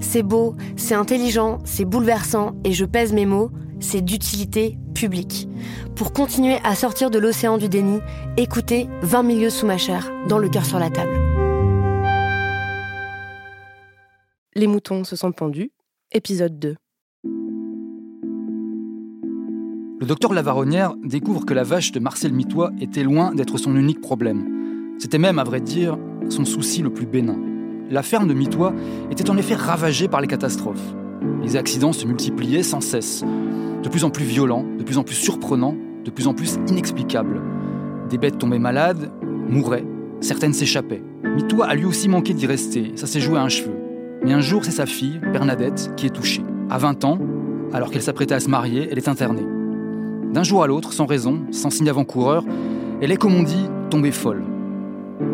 C'est beau, c'est intelligent, c'est bouleversant, et je pèse mes mots, c'est d'utilité publique. Pour continuer à sortir de l'océan du déni, écoutez 20 milieux sous ma chair, dans le cœur sur la table. Les moutons se sont pendus, épisode 2. Le docteur Lavaronnière découvre que la vache de Marcel Mitois était loin d'être son unique problème. C'était même, à vrai dire, son souci le plus bénin. La ferme de Mitois était en effet ravagée par les catastrophes. Les accidents se multipliaient sans cesse, de plus en plus violents, de plus en plus surprenants, de plus en plus inexplicables. Des bêtes tombaient malades, mouraient, certaines s'échappaient. Mitois a lui aussi manqué d'y rester, ça s'est joué à un cheveu. Mais un jour, c'est sa fille, Bernadette, qui est touchée. À 20 ans, alors qu'elle s'apprêtait à se marier, elle est internée. D'un jour à l'autre, sans raison, sans signe avant-coureur, elle est, comme on dit, tombée folle.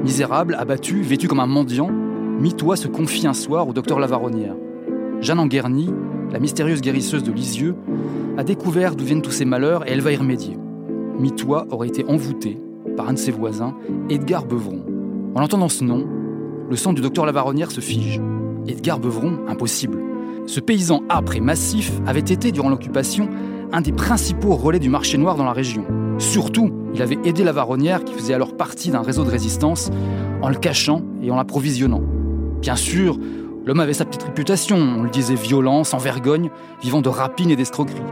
Misérable, abattue, vêtue comme un mendiant, Mitois se confie un soir au docteur Lavaronnière. Jeanne Anguerny, la mystérieuse guérisseuse de Lisieux, a découvert d'où viennent tous ces malheurs et elle va y remédier. Mitois aurait été envoûté par un de ses voisins, Edgar Beuvron. En entendant ce nom, le sang du docteur Lavaronnière se fige. Edgar Beuvron, impossible. Ce paysan âpre et massif avait été, durant l'occupation, un des principaux relais du marché noir dans la région. Surtout, il avait aidé la Varonnière, qui faisait alors partie d'un réseau de résistance, en le cachant et en l'approvisionnant. Bien sûr, l'homme avait sa petite réputation, on le disait violent, sans vergogne, vivant de rapines et d'escroqueries.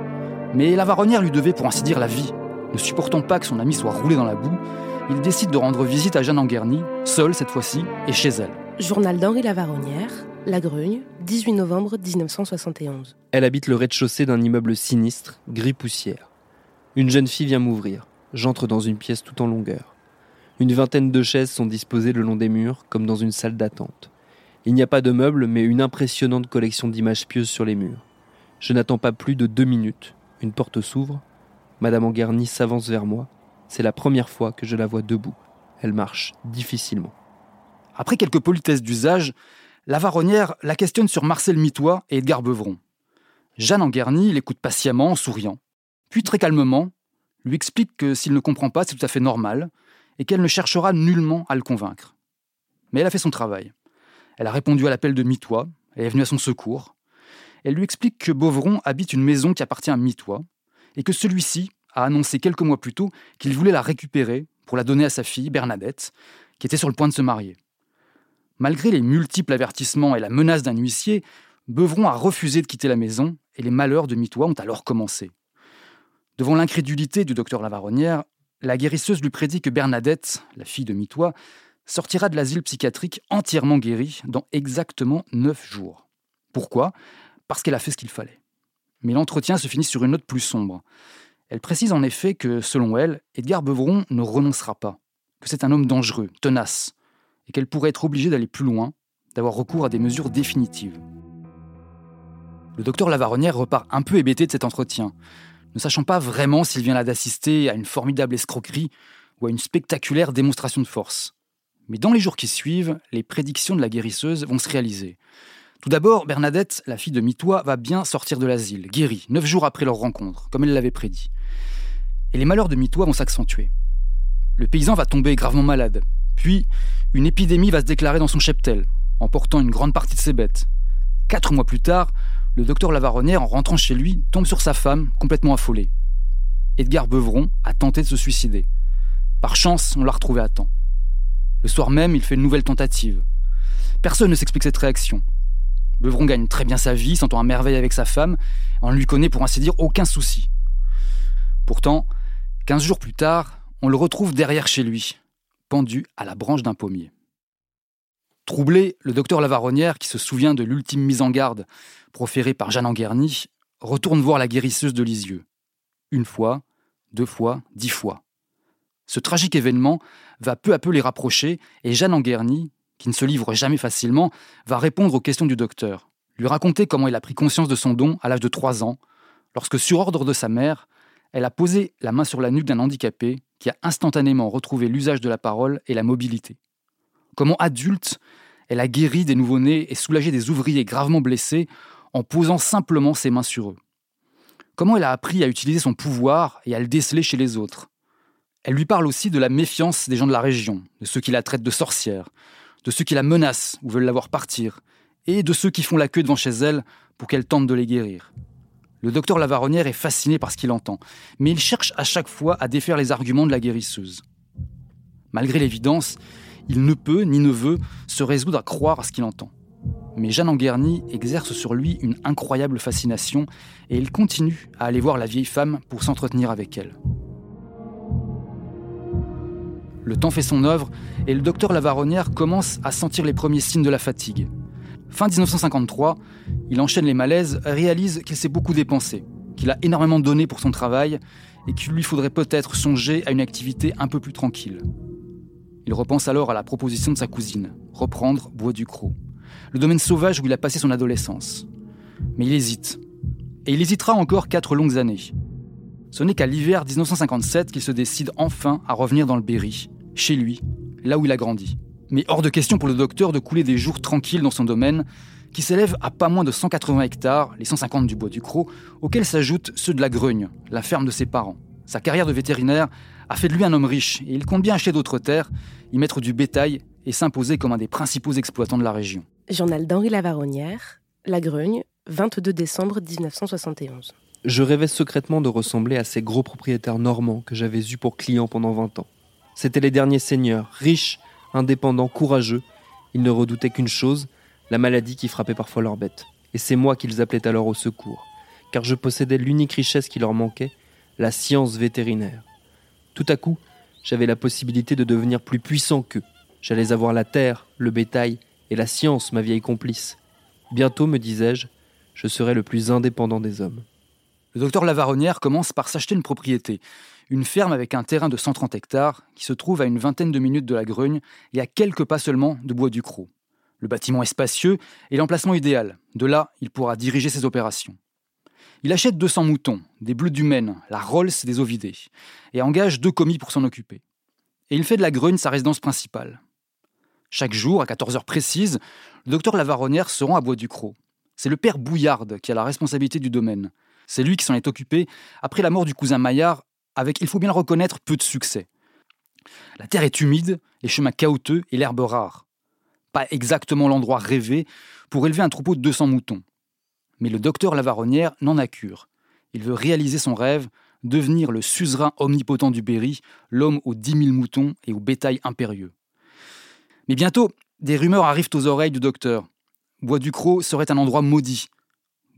Mais la Varonnière lui devait pour ainsi dire la vie. Ne supportant pas que son ami soit roulé dans la boue, il décide de rendre visite à Jeanne Anguerny, seule cette fois-ci, et chez elle. Journal d'Henri Lavaronnière, La Grugne, 18 novembre 1971. Elle habite le rez-de-chaussée d'un immeuble sinistre, gris poussière. Une jeune fille vient m'ouvrir. J'entre dans une pièce tout en longueur. Une vingtaine de chaises sont disposées le long des murs, comme dans une salle d'attente. Il n'y a pas de meubles, mais une impressionnante collection d'images pieuses sur les murs. Je n'attends pas plus de deux minutes. Une porte s'ouvre. Madame Anguerny s'avance vers moi. C'est la première fois que je la vois debout. Elle marche difficilement. Après quelques politesses d'usage, la Varonnière la questionne sur Marcel Mitois et Edgar Beuvron. Jeanne Anguerny l'écoute patiemment en souriant. Puis très calmement, lui explique que s'il ne comprend pas, c'est tout à fait normal, et qu'elle ne cherchera nullement à le convaincre. Mais elle a fait son travail. Elle a répondu à l'appel de Mitois, elle est venue à son secours. Elle lui explique que Beuvron habite une maison qui appartient à Mitois, et que celui-ci a annoncé quelques mois plus tôt qu'il voulait la récupérer pour la donner à sa fille, Bernadette, qui était sur le point de se marier. Malgré les multiples avertissements et la menace d'un huissier, Beuvron a refusé de quitter la maison et les malheurs de Mitois ont alors commencé. Devant l'incrédulité du docteur Lavaronnière, la guérisseuse lui prédit que Bernadette, la fille de Mitois, sortira de l'asile psychiatrique entièrement guérie dans exactement neuf jours. Pourquoi? Parce qu'elle a fait ce qu'il fallait. Mais l'entretien se finit sur une note plus sombre. Elle précise en effet que, selon elle, Edgar Beuvron ne renoncera pas, que c'est un homme dangereux, tenace, et qu'elle pourrait être obligée d'aller plus loin, d'avoir recours à des mesures définitives. Le docteur Lavaronnière repart un peu hébété de cet entretien, ne sachant pas vraiment s'il vient là d'assister à une formidable escroquerie ou à une spectaculaire démonstration de force. Mais dans les jours qui suivent, les prédictions de la guérisseuse vont se réaliser. Tout d'abord, Bernadette, la fille de Mitois, va bien sortir de l'asile, guérie, neuf jours après leur rencontre, comme elle l'avait prédit. Et les malheurs de Mitois vont s'accentuer. Le paysan va tomber gravement malade, puis, une épidémie va se déclarer dans son cheptel, emportant une grande partie de ses bêtes. Quatre mois plus tard, le docteur Lavaronnière, en rentrant chez lui, tombe sur sa femme, complètement affolée. Edgar Beuvron a tenté de se suicider. Par chance, on l'a retrouvé à temps. Le soir même, il fait une nouvelle tentative. Personne ne s'explique cette réaction. Beuvron gagne très bien sa vie, s'entend à merveille avec sa femme, on ne lui connaît pour ainsi dire aucun souci. Pourtant, quinze jours plus tard, on le retrouve derrière chez lui, pendu à la branche d'un pommier. Troublé, le docteur Lavaronnière, qui se souvient de l'ultime mise en garde proférée par Jeanne Anguerny, retourne voir la guérisseuse de Lisieux. Une fois, deux fois, dix fois. Ce tragique événement va peu à peu les rapprocher et Jeanne Anguerny, qui ne se livre jamais facilement, va répondre aux questions du docteur, lui raconter comment il a pris conscience de son don à l'âge de trois ans, lorsque, sur ordre de sa mère, elle a posé la main sur la nuque d'un handicapé qui a instantanément retrouvé l'usage de la parole et la mobilité. Comment adulte, elle a guéri des nouveau-nés et soulagé des ouvriers gravement blessés en posant simplement ses mains sur eux. Comment elle a appris à utiliser son pouvoir et à le déceler chez les autres? Elle lui parle aussi de la méfiance des gens de la région, de ceux qui la traitent de sorcière, de ceux qui la menacent ou veulent la voir partir, et de ceux qui font la queue devant chez elle pour qu'elle tente de les guérir. Le docteur Lavaronnière est fasciné par ce qu'il entend, mais il cherche à chaque fois à défaire les arguments de la guérisseuse. Malgré l'évidence, il ne peut ni ne veut se résoudre à croire à ce qu'il entend. Mais Jeanne Anguerny exerce sur lui une incroyable fascination et il continue à aller voir la vieille femme pour s'entretenir avec elle. Le temps fait son œuvre et le docteur Lavaronnière commence à sentir les premiers signes de la fatigue. Fin 1953, il enchaîne les malaises, réalise qu'il s'est beaucoup dépensé, qu'il a énormément donné pour son travail et qu'il lui faudrait peut-être songer à une activité un peu plus tranquille. Il repense alors à la proposition de sa cousine, reprendre Bois du Croc, le domaine sauvage où il a passé son adolescence. Mais il hésite. Et il hésitera encore quatre longues années. Ce n'est qu'à l'hiver 1957 qu'il se décide enfin à revenir dans le Berry, chez lui, là où il a grandi. Mais hors de question pour le docteur de couler des jours tranquilles dans son domaine, qui s'élève à pas moins de 180 hectares, les 150 du bois du Croc, auxquels s'ajoutent ceux de la Grugne, la ferme de ses parents. Sa carrière de vétérinaire a fait de lui un homme riche et il compte bien acheter d'autres terres, y mettre du bétail et s'imposer comme un des principaux exploitants de la région. Journal d'Henri Lavaronnière, La Grugne, 22 décembre 1971. Je rêvais secrètement de ressembler à ces gros propriétaires normands que j'avais eus pour clients pendant 20 ans. C'étaient les derniers seigneurs, riches, indépendants, courageux. Ils ne redoutaient qu'une chose, la maladie qui frappait parfois leurs bêtes. Et c'est moi qu'ils appelaient alors au secours, car je possédais l'unique richesse qui leur manquait, la science vétérinaire. Tout à coup, j'avais la possibilité de devenir plus puissant qu'eux. J'allais avoir la terre, le bétail et la science, ma vieille complice. Bientôt, me disais-je, je serai le plus indépendant des hommes. Le docteur Lavaronnière commence par s'acheter une propriété, une ferme avec un terrain de 130 hectares qui se trouve à une vingtaine de minutes de la Grugne et à quelques pas seulement de Bois du Croc. Le bâtiment est spacieux et l'emplacement idéal. De là, il pourra diriger ses opérations. Il achète 200 moutons, des bleus du Maine, la Rolls des Ovidés, et engage deux commis pour s'en occuper. Et il fait de la Grugne sa résidence principale. Chaque jour, à 14 heures précises, le docteur Lavaronnière se rend à Bois du Croc. C'est le père Bouillarde qui a la responsabilité du domaine. C'est lui qui s'en est occupé après la mort du cousin Maillard avec, il faut bien le reconnaître, peu de succès. La terre est humide, les chemins chaotiques et l'herbe rare. Pas exactement l'endroit rêvé pour élever un troupeau de 200 moutons. Mais le docteur Lavaronnière n'en a cure. Il veut réaliser son rêve, devenir le suzerain omnipotent du Berry, l'homme aux 10 000 moutons et au bétail impérieux. Mais bientôt, des rumeurs arrivent aux oreilles du docteur. Bois du Croc serait un endroit maudit.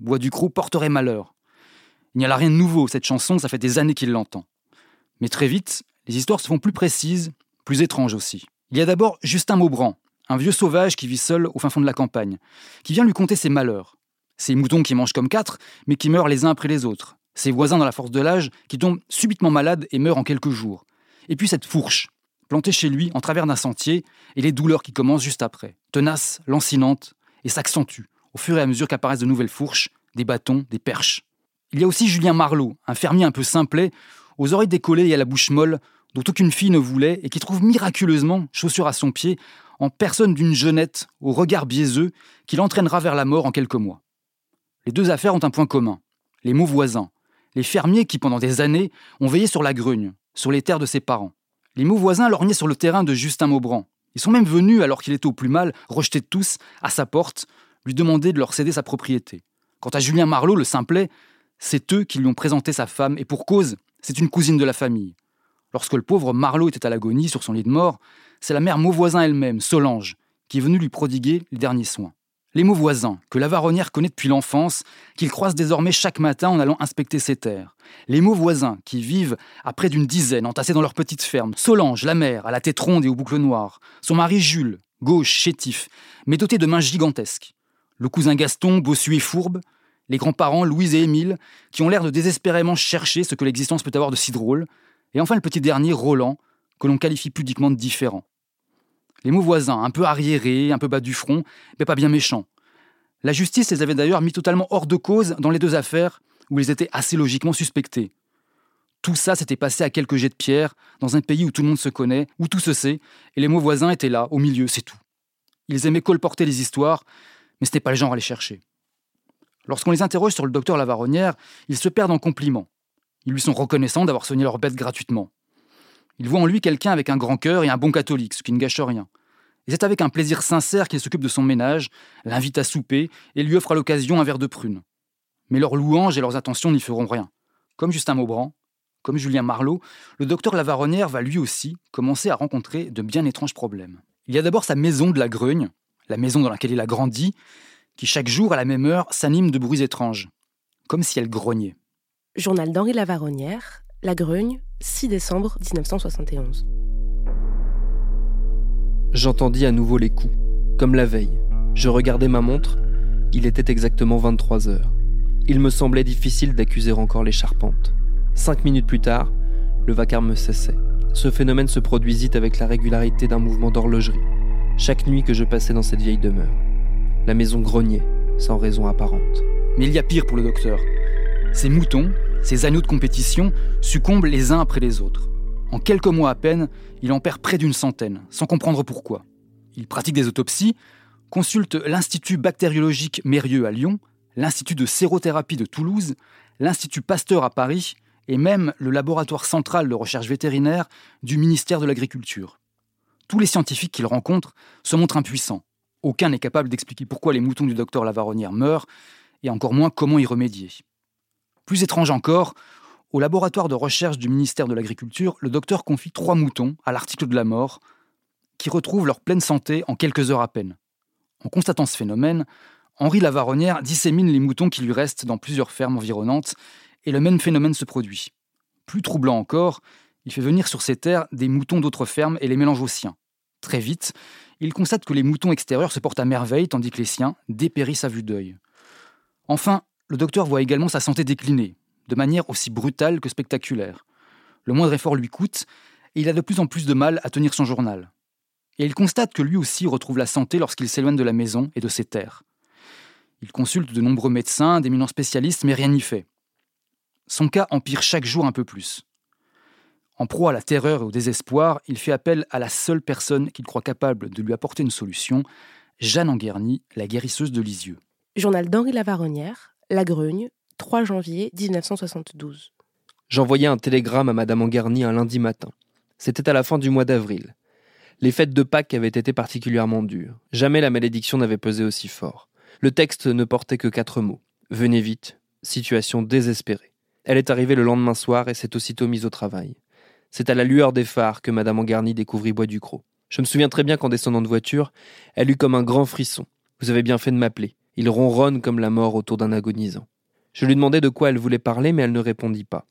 Bois du Croc porterait malheur. Il n'y a là rien de nouveau, cette chanson, ça fait des années qu'il l'entend. Mais très vite, les histoires se font plus précises, plus étranges aussi. Il y a d'abord Justin Maubran, un vieux sauvage qui vit seul au fin fond de la campagne, qui vient lui conter ses malheurs. Ses moutons qui mangent comme quatre, mais qui meurent les uns après les autres. Ses voisins dans la force de l'âge qui tombent subitement malades et meurent en quelques jours. Et puis cette fourche, plantée chez lui en travers d'un sentier, et les douleurs qui commencent juste après, tenaces, lancinantes, et s'accentuent au fur et à mesure qu'apparaissent de nouvelles fourches, des bâtons, des perches. Il y a aussi Julien Marlot, un fermier un peu simplet, aux oreilles décollées et à la bouche molle, dont aucune fille ne voulait, et qui trouve miraculeusement, chaussure à son pied, en personne d'une jeunette au regard biaiseux qui l'entraînera vers la mort en quelques mois. Les deux affaires ont un point commun, les mots voisins, les fermiers qui, pendant des années, ont veillé sur la grugne, sur les terres de ses parents. Les mots voisins lorgnaient sur le terrain de Justin Maubran. Ils sont même venus, alors qu'il était au plus mal, rejetés tous, à sa porte, lui demander de leur céder sa propriété. Quant à Julien Marlot, le simplet, c'est eux qui lui ont présenté sa femme, et pour cause, c'est une cousine de la famille. Lorsque le pauvre Marlot était à l'agonie sur son lit de mort, c'est la mère Mauvoisin elle-même, Solange, qui est venue lui prodiguer les derniers soins. Les mots voisins, que la varonnière connaît depuis l'enfance, qu'il croise désormais chaque matin en allant inspecter ses terres. Les mots voisins, qui vivent à près d'une dizaine, entassés dans leur petite ferme. Solange, la mère, à la tête ronde et aux boucles noires. Son mari Jules, gauche, chétif, mais doté de mains gigantesques. Le cousin Gaston, bossu et fourbe. Les grands-parents Louise et Émile, qui ont l'air de désespérément chercher ce que l'existence peut avoir de si drôle. Et enfin le petit dernier, Roland, que l'on qualifie pudiquement de différent. Les mots voisins, un peu arriérés, un peu bas du front, mais pas bien méchants. La justice les avait d'ailleurs mis totalement hors de cause dans les deux affaires où ils étaient assez logiquement suspectés. Tout ça s'était passé à quelques jets de pierre, dans un pays où tout le monde se connaît, où tout se sait, et les mots voisins étaient là, au milieu, c'est tout. Ils aimaient colporter les histoires, mais c'était pas le genre à les chercher. Lorsqu'on les interroge sur le docteur Lavaronnière, ils se perdent en compliments. Ils lui sont reconnaissants d'avoir soigné leur bête gratuitement. Il voit en lui quelqu'un avec un grand cœur et un bon catholique, ce qui ne gâche rien. Et c'est avec un plaisir sincère qu'il s'occupe de son ménage, l'invite à souper et lui offre à l'occasion un verre de prune. Mais leurs louanges et leurs attentions n'y feront rien. Comme Justin Maubran, comme Julien Marlot, le docteur Lavaronnière va lui aussi commencer à rencontrer de bien étranges problèmes. Il y a d'abord sa maison de la Grugne, la maison dans laquelle il a grandi, qui chaque jour à la même heure s'anime de bruits étranges, comme si elle grognait. Journal d'Henri Lavaronnière, La Grugne, 6 décembre 1971. J'entendis à nouveau les coups, comme la veille. Je regardais ma montre, il était exactement 23 heures. Il me semblait difficile d'accuser encore les charpentes. Cinq minutes plus tard, le vacarme cessait. Ce phénomène se produisit avec la régularité d'un mouvement d'horlogerie, chaque nuit que je passais dans cette vieille demeure. La maison grognait, sans raison apparente. Mais il y a pire pour le docteur. Ces moutons, ces agneaux de compétition, succombent les uns après les autres. En quelques mois à peine, il en perd près d'une centaine, sans comprendre pourquoi. Il pratique des autopsies, consulte l'Institut bactériologique Mérieux à Lyon, l'Institut de sérothérapie de Toulouse, l'Institut Pasteur à Paris et même le laboratoire central de recherche vétérinaire du ministère de l'Agriculture. Tous les scientifiques qu'il rencontre se montrent impuissants. Aucun n'est capable d'expliquer pourquoi les moutons du docteur Lavaronnière meurent, et encore moins comment y remédier. Plus étrange encore, au laboratoire de recherche du ministère de l'Agriculture, le docteur confie trois moutons à l'article de la mort, qui retrouvent leur pleine santé en quelques heures à peine. En constatant ce phénomène, Henri Lavaronnière dissémine les moutons qui lui restent dans plusieurs fermes environnantes, et le même phénomène se produit. Plus troublant encore, il fait venir sur ces terres des moutons d'autres fermes et les mélange aux siens. Très vite, il constate que les moutons extérieurs se portent à merveille tandis que les siens dépérissent à vue d'œil. Enfin, le docteur voit également sa santé décliner, de manière aussi brutale que spectaculaire. Le moindre effort lui coûte, et il a de plus en plus de mal à tenir son journal. Et il constate que lui aussi retrouve la santé lorsqu'il s'éloigne de la maison et de ses terres. Il consulte de nombreux médecins, d'éminents spécialistes, mais rien n'y fait. Son cas empire chaque jour un peu plus. En proie à la terreur et au désespoir, il fait appel à la seule personne qu'il croit capable de lui apporter une solution, Jeanne Anguerny, la guérisseuse de Lisieux. Journal d'Henri Lavaronnière, La Grugne, 3 janvier 1972. J'envoyai un télégramme à Madame Angarny un lundi matin. C'était à la fin du mois d'avril. Les fêtes de Pâques avaient été particulièrement dures. Jamais la malédiction n'avait pesé aussi fort. Le texte ne portait que quatre mots. Venez vite. Situation désespérée. Elle est arrivée le lendemain soir et s'est aussitôt mise au travail. C'est à la lueur des phares que Madame Angarny découvrit Bois du Cros. Je me souviens très bien qu'en descendant de voiture, elle eut comme un grand frisson. Vous avez bien fait de m'appeler. Il ronronne comme la mort autour d'un agonisant. Je lui demandai de quoi elle voulait parler, mais elle ne répondit pas.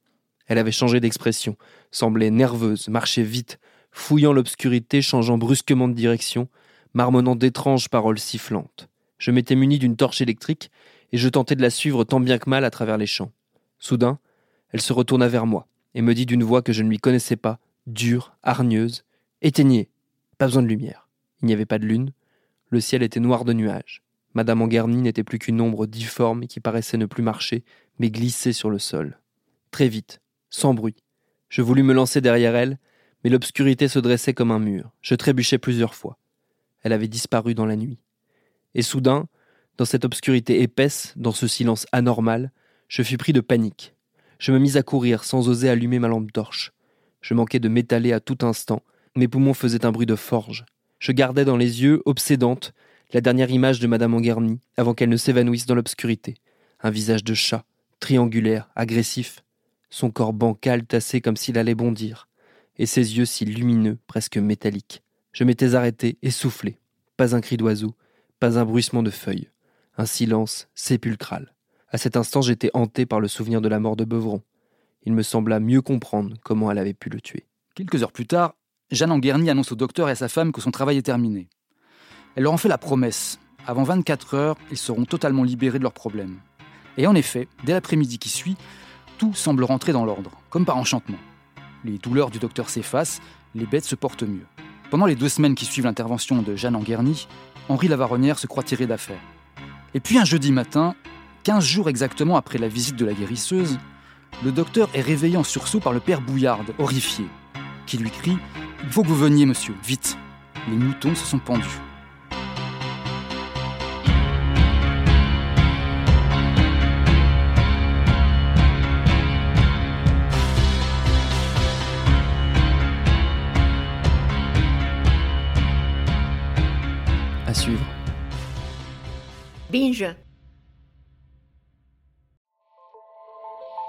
Elle avait changé d'expression, semblait nerveuse, marchait vite, fouillant l'obscurité, changeant brusquement de direction, marmonnant d'étranges paroles sifflantes. Je m'étais muni d'une torche électrique et je tentais de la suivre tant bien que mal à travers les champs. Soudain, elle se retourna vers moi et me dit d'une voix que je ne lui connaissais pas, dure, hargneuse Éteignez Pas besoin de lumière. Il n'y avait pas de lune. Le ciel était noir de nuages. Madame Angarny n'était plus qu'une ombre difforme qui paraissait ne plus marcher, mais glisser sur le sol. Très vite, sans bruit. Je voulus me lancer derrière elle, mais l'obscurité se dressait comme un mur. Je trébuchai plusieurs fois. Elle avait disparu dans la nuit. Et soudain, dans cette obscurité épaisse, dans ce silence anormal, je fus pris de panique. Je me mis à courir sans oser allumer ma lampe torche. Je manquais de m'étaler à tout instant. Mes poumons faisaient un bruit de forge. Je gardais dans les yeux, obsédante, la dernière image de Madame Anguerny, avant qu'elle ne s'évanouisse dans l'obscurité. Un visage de chat, triangulaire, agressif, son corps bancal tassé comme s'il allait bondir, et ses yeux si lumineux, presque métalliques. Je m'étais arrêté, essoufflé. Pas un cri d'oiseau, pas un bruissement de feuilles. Un silence sépulcral. À cet instant, j'étais hanté par le souvenir de la mort de Beuvron. Il me sembla mieux comprendre comment elle avait pu le tuer. Quelques heures plus tard, Jeanne Anguerny annonce au docteur et à sa femme que son travail est terminé. Elle leur en fait la promesse. Avant 24 heures, ils seront totalement libérés de leurs problèmes. Et en effet, dès l'après-midi qui suit, tout semble rentrer dans l'ordre, comme par enchantement. Les douleurs du docteur s'effacent, les bêtes se portent mieux. Pendant les deux semaines qui suivent l'intervention de Jeanne Anguerny, Henri Lavaronnière se croit tiré d'affaire. Et puis un jeudi matin, 15 jours exactement après la visite de la guérisseuse, le docteur est réveillé en sursaut par le père Bouillarde, horrifié, qui lui crie Il faut que vous veniez, monsieur, vite. Les moutons se sont pendus. À suivre. Binge.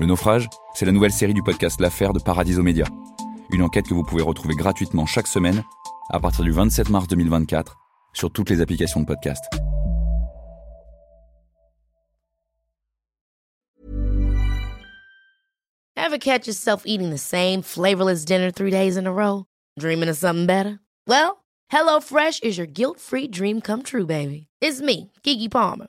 Le naufrage, c'est la nouvelle série du podcast L'Affaire de Paradiso Média. Une enquête que vous pouvez retrouver gratuitement chaque semaine à partir du 27 mars 2024 sur toutes les applications de podcast. Ever catch yourself eating the same flavorless dinner three days in a row? Dreaming of something better? Well, HelloFresh is your guilt-free dream come true, baby. It's me, Kiki Palmer.